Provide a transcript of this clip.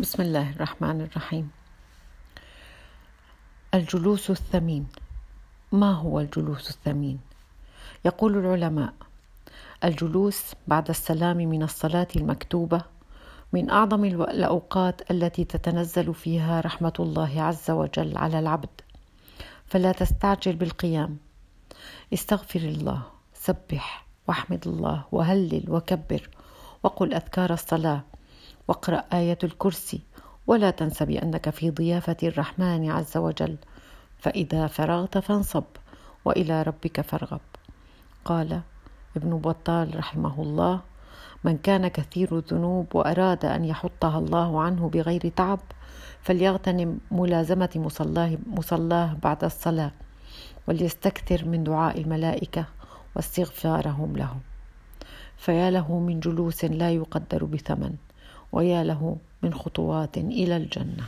بسم الله الرحمن الرحيم. الجلوس الثمين. ما هو الجلوس الثمين؟ يقول العلماء الجلوس بعد السلام من الصلاة المكتوبة من أعظم الأوقات التي تتنزل فيها رحمة الله عز وجل على العبد. فلا تستعجل بالقيام. استغفر الله سبح واحمد الله وهلل وكبر وقل أذكار الصلاة. واقرأ آية الكرسي. ولا تنس بأنك في ضيافة الرحمن عز وجل. فإذا فرغت فانصب وإلى ربك فارغب. قال ابن بطال رحمه الله من كان كثير الذنوب وأراد أن يحطها الله عنه بغير تعب فليغتنم ملازمة مصلاه, مصلاه بعد الصلاة وليستكثر من دعاء الملائكة واستغفارهم له فيا له من جلوس لا يقدر بثمن. ويا له من خطوات إلى الجنة.